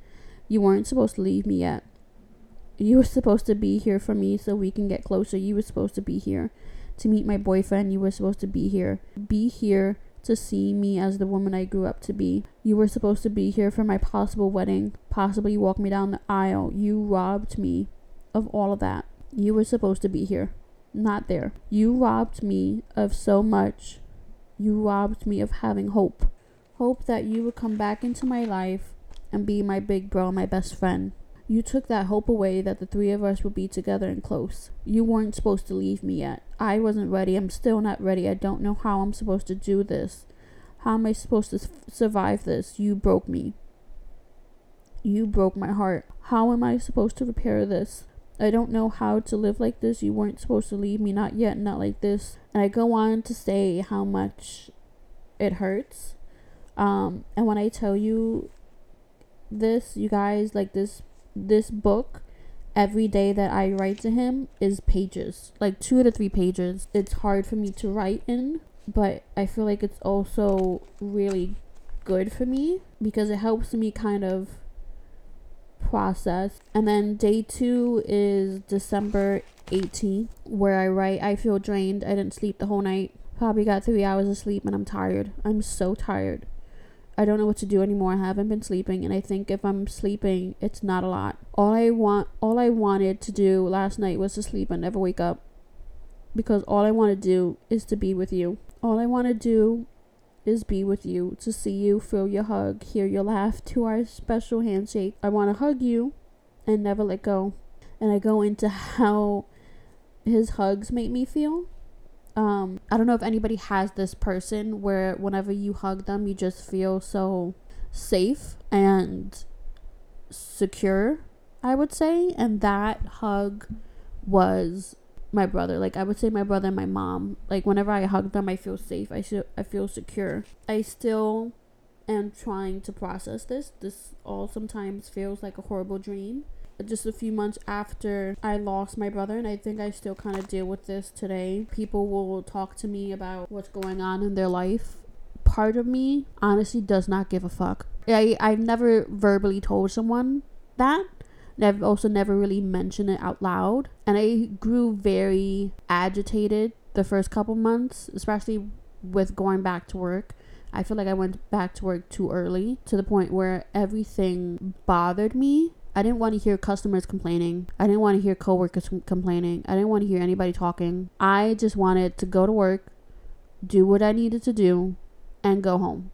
You weren't supposed to leave me yet. You were supposed to be here for me so we can get closer. You were supposed to be here to meet my boyfriend. You were supposed to be here. Be here to see me as the woman I grew up to be. You were supposed to be here for my possible wedding, possibly walk me down the aisle. You robbed me of all of that. You were supposed to be here, not there. You robbed me of so much. You robbed me of having hope. Hope that you would come back into my life and be my big bro, my best friend. You took that hope away that the three of us would be together and close. You weren't supposed to leave me yet. I wasn't ready. I'm still not ready. I don't know how I'm supposed to do this. How am I supposed to survive this? You broke me. You broke my heart. How am I supposed to repair this? I don't know how to live like this. You weren't supposed to leave me, not yet, not like this. And I go on to say how much it hurts. Um, and when I tell you this, you guys, like this this book every day that I write to him is pages, like two to three pages. It's hard for me to write in, but I feel like it's also really good for me because it helps me kind of process. And then day two is December 18th, where I write, I feel drained. I didn't sleep the whole night. Probably got three hours of sleep and I'm tired. I'm so tired. I don't know what to do anymore. I haven't been sleeping and I think if I'm sleeping, it's not a lot. All I want all I wanted to do last night was to sleep and never wake up. Because all I want to do is to be with you. All I want to do is be with you, to see you, feel your hug, hear your laugh, to our special handshake. I want to hug you and never let go. And I go into how his hugs make me feel um i don't know if anybody has this person where whenever you hug them you just feel so safe and secure i would say and that hug was my brother like i would say my brother and my mom like whenever i hug them i feel safe i should i feel secure i still am trying to process this this all sometimes feels like a horrible dream just a few months after I lost my brother, and I think I still kind of deal with this today. People will talk to me about what's going on in their life. Part of me honestly does not give a fuck. I, I've never verbally told someone that. I've also never really mentioned it out loud. And I grew very agitated the first couple months, especially with going back to work. I feel like I went back to work too early to the point where everything bothered me I didn't want to hear customers complaining. I didn't want to hear coworkers complaining. I didn't want to hear anybody talking. I just wanted to go to work, do what I needed to do, and go home.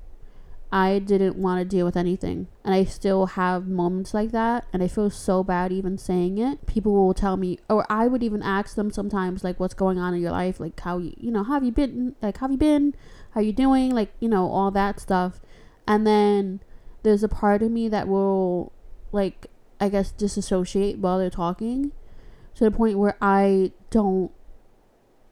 I didn't want to deal with anything. And I still have moments like that. And I feel so bad even saying it. People will tell me, or I would even ask them sometimes, like, what's going on in your life? Like, how you, you know, how have you been? Like, how have you been? How you doing? Like, you know, all that stuff. And then there's a part of me that will, like, I guess, disassociate while they're talking to the point where I don't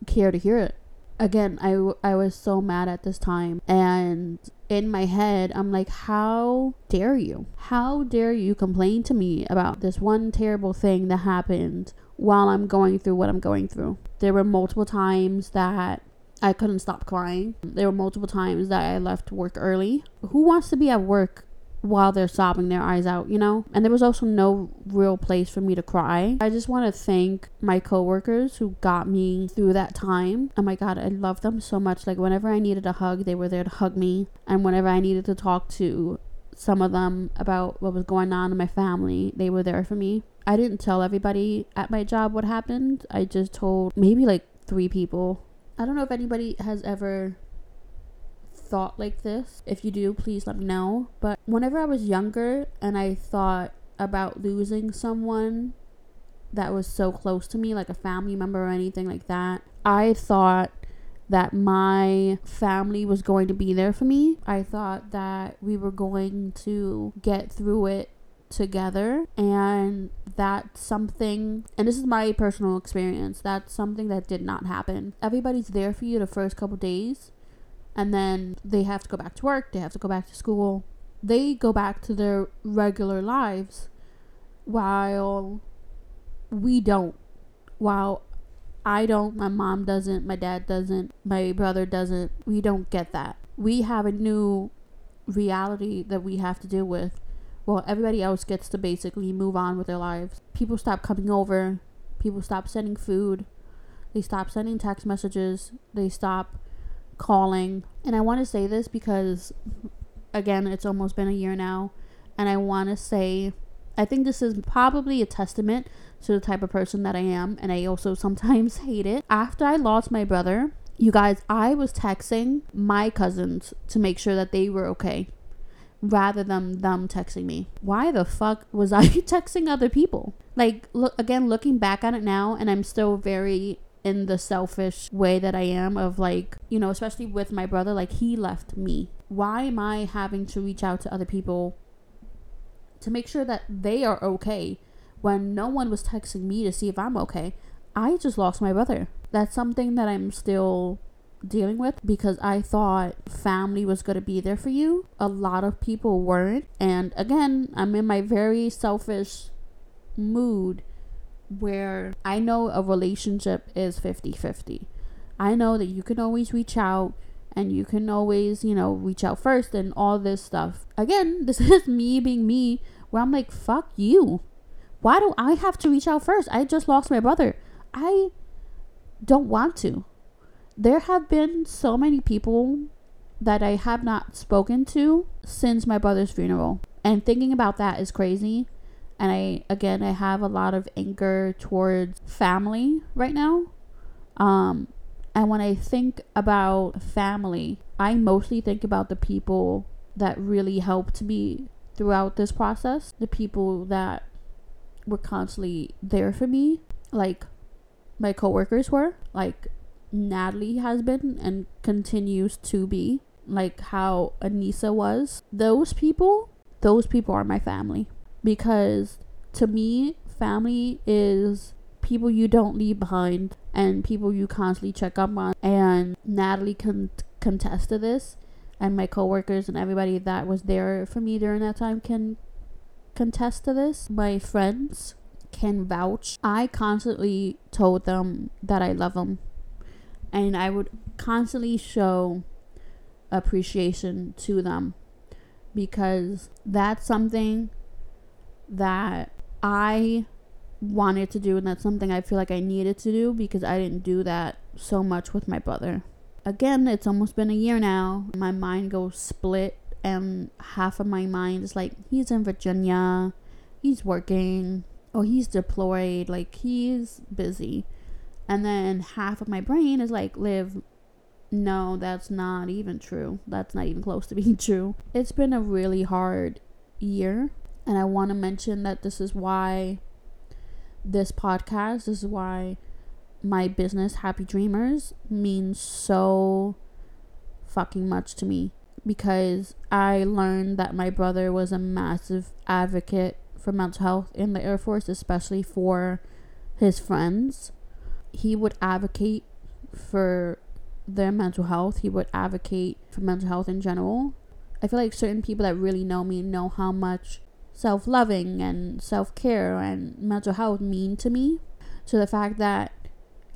care to hear it. Again, I, I was so mad at this time. And in my head, I'm like, how dare you? How dare you complain to me about this one terrible thing that happened while I'm going through what I'm going through? There were multiple times that I couldn't stop crying. There were multiple times that I left work early. Who wants to be at work while they're sobbing their eyes out, you know? And there was also no real place for me to cry. I just want to thank my coworkers who got me through that time. Oh my god, I love them so much. Like whenever I needed a hug, they were there to hug me. And whenever I needed to talk to some of them about what was going on in my family, they were there for me. I didn't tell everybody at my job what happened. I just told maybe like 3 people. I don't know if anybody has ever thought like this. If you do, please let me know. But whenever I was younger and I thought about losing someone that was so close to me, like a family member or anything like that, I thought that my family was going to be there for me. I thought that we were going to get through it together and that's something and this is my personal experience that's something that did not happen everybody's there for you the first couple days and then they have to go back to work, they have to go back to school. They go back to their regular lives while we don't. While I don't, my mom doesn't, my dad doesn't, my brother doesn't. We don't get that. We have a new reality that we have to deal with. Well, everybody else gets to basically move on with their lives. People stop coming over. People stop sending food. They stop sending text messages. They stop calling. And I want to say this because, again, it's almost been a year now. And I want to say, I think this is probably a testament to the type of person that I am. And I also sometimes hate it. After I lost my brother, you guys, I was texting my cousins to make sure that they were okay. rather than them texting me. Why the fuck was I texting other people? Like, look again, looking back on it now, and I'm still very in the selfish way that I am of like, you know, especially with my brother, like he left me. Why am I having to reach out to other people to make sure that they are okay when no one was texting me to see if I'm okay? I just lost my brother. That's something that I'm still dealing with because I thought family was going to be there for you. A lot of people weren't. And again, I'm in my very selfish mood where I know a relationship is 50 50. I know that you can always reach out and you can always, you know, reach out first and all this stuff. Again, this is me being me where I'm like, fuck you. Why do I have to reach out first? I just lost my brother. I don't want to there have been so many people that I have not spoken to since my brother's funeral. And thinking about that is crazy. And I again I have a lot of anger towards family right now. Um and when I think about family, I mostly think about the people that really helped me throughout this process, the people that were constantly there for me, like my coworkers were, like Natalie has been and continues to be, like how Anissa was. Those people, those people are my family. Because to me, family is people you don't leave behind and people you constantly check up on. And Natalie can contest to this, and my coworkers and everybody that was there for me during that time can contest to this. My friends can vouch. I constantly told them that I love them and I would constantly show appreciation to them because that's something that I wanted to do and that's something I feel like I needed to do because I didn't do that so much with my brother. Again, it's almost been a year now. My mind goes split and half of my mind is like he's in Virginia, he's working, or he's deployed, like he's busy. And then half of my brain is like, Liv. No, that's not even true. That's not even close to being true. It's been a really hard year. And I want to mention that this is why this podcast, this is why my business, Happyy Dreamers, means so fucking much to me. Because I learned that my brother was a massive advocate for mental health in the Air Force, especially for his friends he would advocate for their mental health. He would advocate for mental health in general. I feel like certain people that really know me know how much self loving and self care and mental health mean to me. So the fact that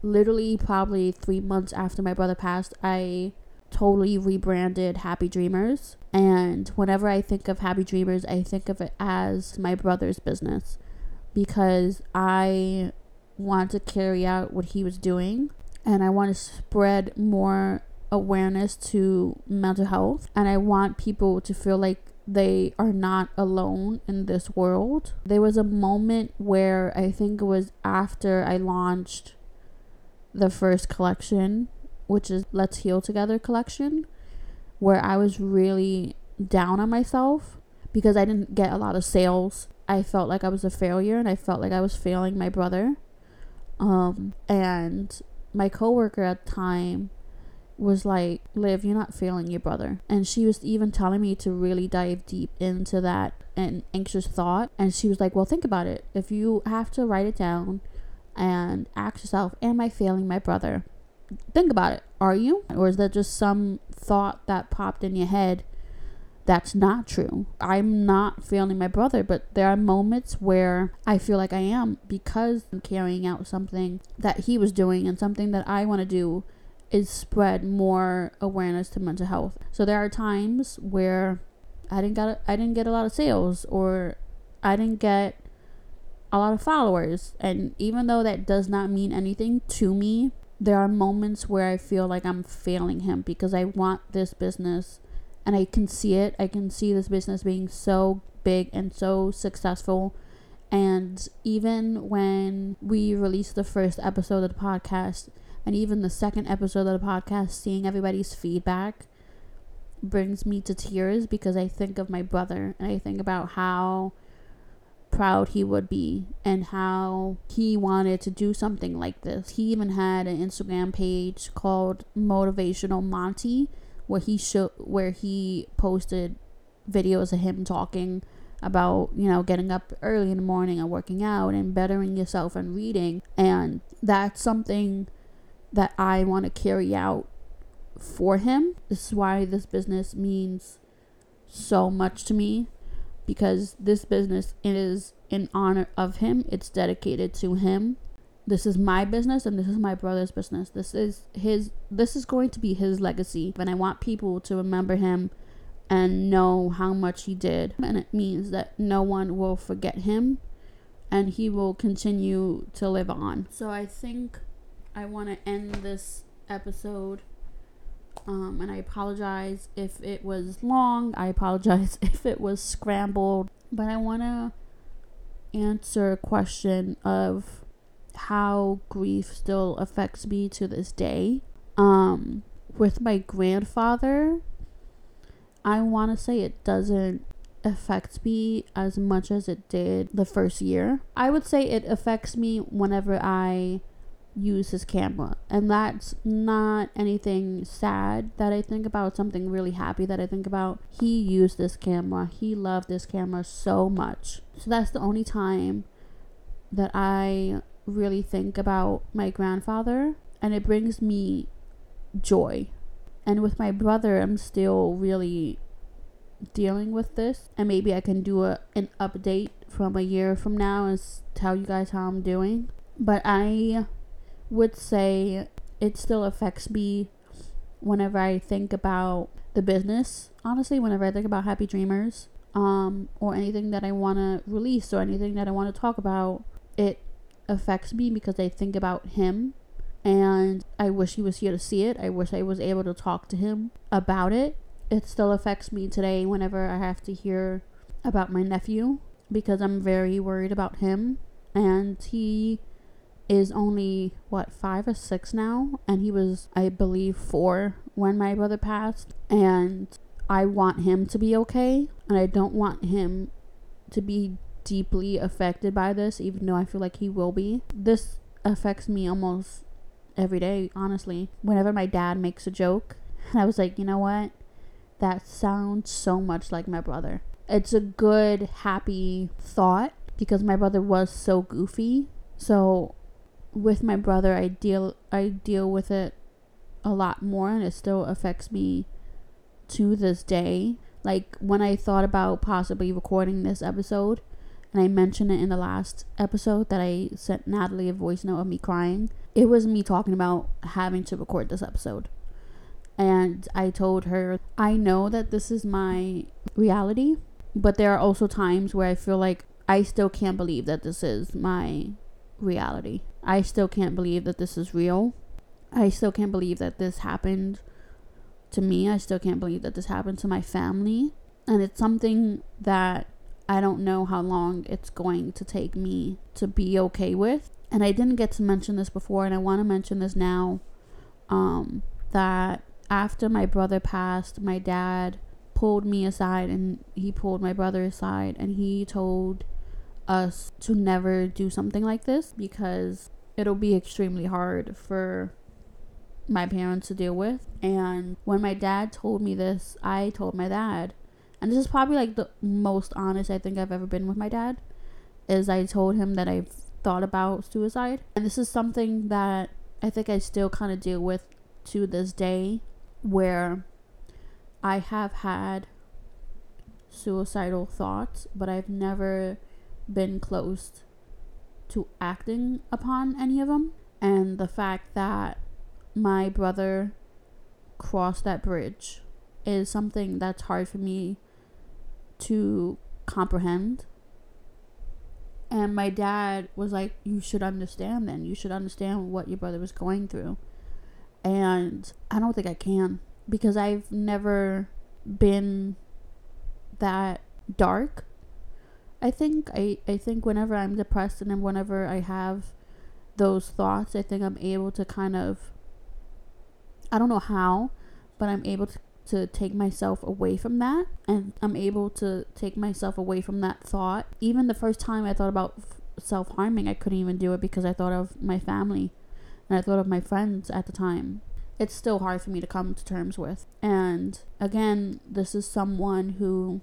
literally probably three months after my brother passed, I totally rebranded Happyy Dreamers. And whenever I think of Happyy Dreamers, I think of it as my brother's business because I want to carry out what he was doing and I want to spread more awareness to mental health and I want people to feel like they are not alone in this world. There was a moment where I think it was after I launched the first collection, which is Let's Heal Together collection, where I was really down on myself because I didn't get a lot of sales. I felt like I was a failure and I felt like I was failing my brother. Um, and my coworker at the time was like, Liv, you're not failing your brother. And she was even telling me to really dive deep into that and anxious thought. And she was like, Well, think about it. If you have to write it down and ask yourself, Am I failing my brother? Think about it. Are you? Or is that just some thought that popped in your head that's not true. I'm not failing my brother, but there are moments where I feel like I am because I'm carrying out something that he was doing and something that I want to do is spread more awareness to mental health. So there are times where I didn't get I didn't get a lot of sales or I didn't get a lot of followers and even though that does not mean anything to me, there are moments where I feel like I'm failing him because I want this business and I can see it. I can see this business being so big and so successful. And even when we released the first episode of the podcast, and even the second episode of the podcast, seeing everybody's feedback, brings me to tears because I think of my brother and I think about how proud he would be and how he wanted to do something like this. He even had an Instagram page called Motivational Monty where he show where he posted videos of him talking about, you know, getting up early in the morning and working out and bettering yourself and reading. And that's something that I want to carry out for him. This is why this business means so much to me because this business is in honor of him. It's dedicated to him. This is my business and this is my brother's business. This is his this is going to be his legacy and I want people to remember him and know how much he did. And it means that no one will forget him and he will continue to live on. So I think I want to end this episode. Um, and I apologize if it was long. I apologize if it was scrambled. But I want to answer a question of how grief still affects me to this day. Um, with my grandfather, I want to say it doesn't affect me as much as it did the first year. I would say it affects me whenever I use his camera. And that's not anything sad that I think about, something really happy that I think about. He used this camera. He loved this camera so much. So that's the only time that I really think about my grandfather and it brings me joy. And with my brother, I'm still really dealing with this and maybe I can do a an update from a year from now and tell you guys how I'm doing. But I would say it still affects me whenever I think about the business. Honestly, whenever I think about Happyy Dreamers, um, or anything that I want to release or anything that I want to talk about, it affects me because I think about him and I wish he was here to see it. I wish I was able to talk to him about it. It still affects me today whenever I have to hear about my nephew because I'm very worried about him and he is only what five or six now? And he was i believe four when my brother passed. And i want him to be okay. And i don't want him to be deeply affected by this even though i feel like he will be. This affects me almost every day honestly. Whenever my dad makes a joke and i was like you know what? That sounds so much like my brother. It's a good happy thought because my brother was so goofy. So with my brother I deal I deal with it a lot more and it still affects me to this day. Like when I thought about possibly recording this episode and I mentioned it in the last episode that I sent Natalie a voice note of me crying. It was me talking about having to record this episode. And I told her, I know that this is my reality, but there are also times where I feel like I still can't believe that this is my reality. I still can't believe that this is real. I still can't believe that this happened to me. I still can't believe that this happened to my family. And it's something that I don't know how long it's going to take me to be okay with. And I didn't get to mention this before, and I want to mention this now. Um, that after my brother passed, my dad pulled me aside and he pulled my brother aside and he told us to never do something like this because it'll be extremely hard for my parents to deal with. And when my dad told me this, I told my dad, and this is probably like the most honest I think I've ever been with my dad, is I told him that I've thought about suicide. And this is something that I think I still kind of deal with to this day, where I have had suicidal thoughts, but I've never been close to acting upon any of them. And the fact that my brother crossed that bridge is something that's hard for me to comprehend. And my dad was like, You should understand then. You should understand what your brother was going through. And I don't think I can because I've never been that dark I think I, I think whenever I'm depressed and whenever I have those thoughts, I think I'm able to kind of I don't know how, but I'm able to, to take myself away from that and I'm able to take myself away from that thought. Even the first time I thought about self harming, I couldn't even do it because I thought of my family and I thought of my friends at the time. It's still hard for me to come to terms with. And again, this is someone who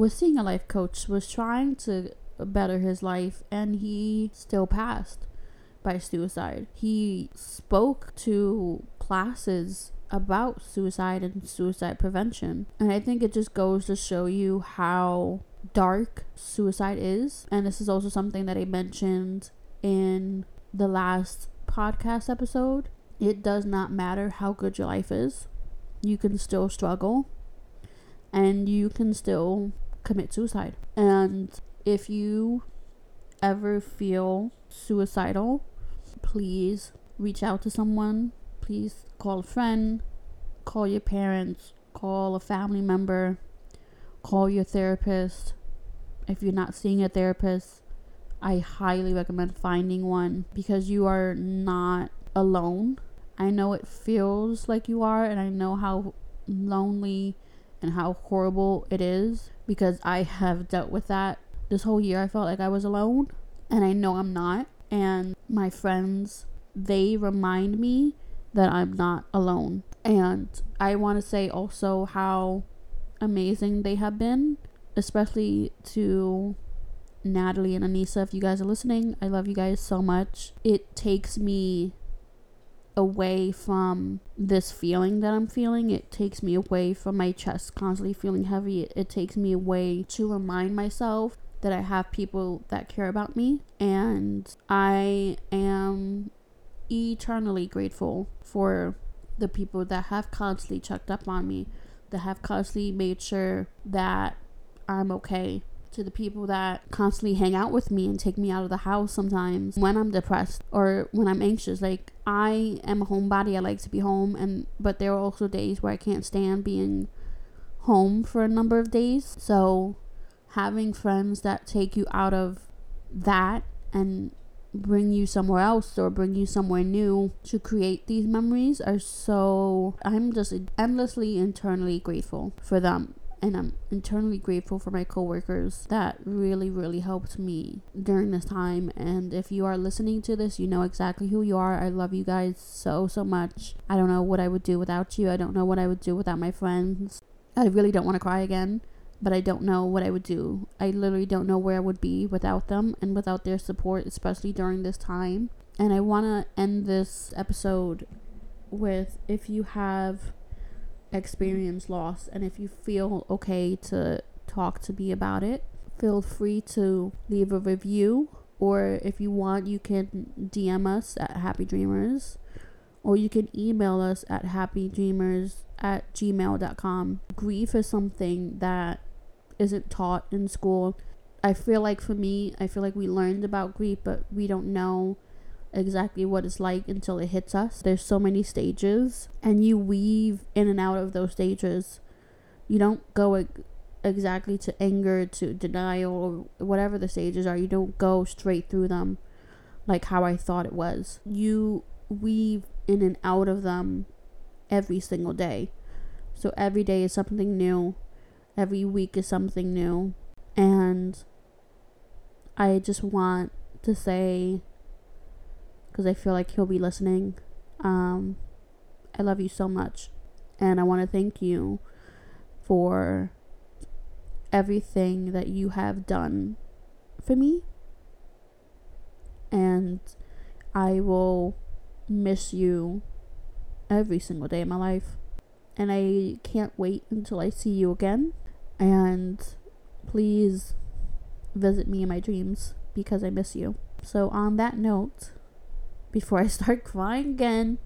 was seeing a life coach, was trying to better his life, and he still passed by suicide. He spoke to classes about suicide and suicide prevention. And I think it just goes to show you how dark suicide is. And this is also something that I mentioned in the last podcast episode. It does not matter how good your life is, you can still struggle and you can still commit suicide. And if you ever feel suicidal, please reach out to someone. Please call a friend, call your parents, call a family member, call your therapist. If you're not seeing a therapist, I highly recommend finding one because you are not alone. I know it feels like you are, and I know how lonely and how horrible it is because I have dealt with that this whole year. I felt like I was alone, and I know I'm not. And my friends, they remind me that I'm not alone. And I want to say also how amazing they have been, especially to Natalie and Anissa. If you guys are listening, I love you guys so much. It takes me away from this feeling that I'm feeling. It takes me away from my chest constantly feeling heavy. It, it, takes me away to remind myself that I have people that care about me. And I am eternally grateful for the people that have constantly checked up on me, that have constantly made sure that I'm okay to the people that constantly hang out with me and take me out of the house sometimes when I'm depressed or when I'm anxious. Like I am a homebody. I like to be home and but there are also days where I can't stand being home for a number of days. So having friends that take you out of that and bring you somewhere else or bring you somewhere new to create these memories are so I'm just endlessly internally grateful for them and I'm internally grateful for my coworkers that really, really helped me during this time. And if you are listening to this, you know exactly who you are. I love you guys so, so much. I don't know what I would do without you. I don't know what I would do without my friends. I really don't want to cry again, but I don't know what I would do. I literally don't know where I would be without them and without their support, especially during this time. And I want to end this episode with if you have experience loss and if you feel okay to talk to me about it feel free to leave a review or if you want you can dm us at happyy dreamers or you can email us at happydreamers at gmail.com grief is something that isn't taught in school. I feel like for me i feel like we learned about grief but we don't know exactly what it's like until it hits us. There's so many stages, and you weave in and out of those stages. You don't go exactly to anger, to denial, or whatever the stages are. You don't go straight through them like how I thought it was. You weave in and out of them every single day. So every day is something new, every week is something new. And I just want to say because I feel like he'll be listening. Um, I love you so much. And I want to thank you for everything that you have done for me. And I will miss you every single day of my life. And I can't wait until I see you again. And please visit me in my dreams because I miss you. So, on that note, before I start crying again,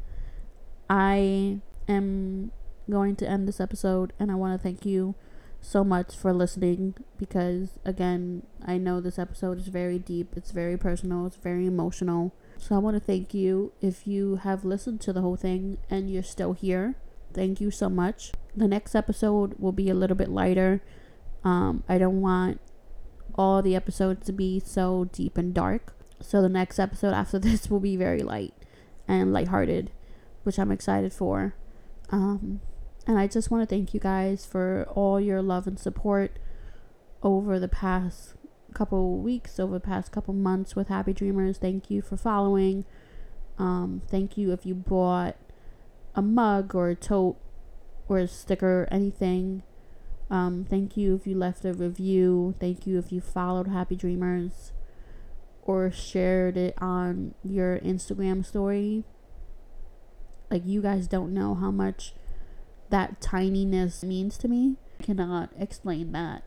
I am going to end this episode and I want to thank you so much for listening because again, I know this episode is very deep, it's very personal, it's very emotional. So I want to thank you if you have listened to the whole thing and you're still here. Thank you so much. The next episode will be a little bit lighter. Um, I don't want all the episodes to be so deep and dark. So the next episode after this will be very light and lighthearted, which I'm excited for. Um, And I just want to thank you guys for all your love and support over the past couple weeks, over the past couple months with Happyy Dreamers. Thank you for following. Um, thank you if you bought a mug or a tote or a sticker, or anything. Um, thank you if you left a review. Thank you if you followed Happyy Dreamers or shared it on your Instagram story. Like, you guys don't know how much that tininess means to me. I cannot explain that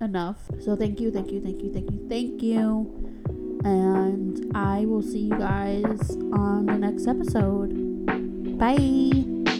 enough. So, thank you, thank you, thank you, thank you, thank you. And I will see you guys on the next episode. Bye.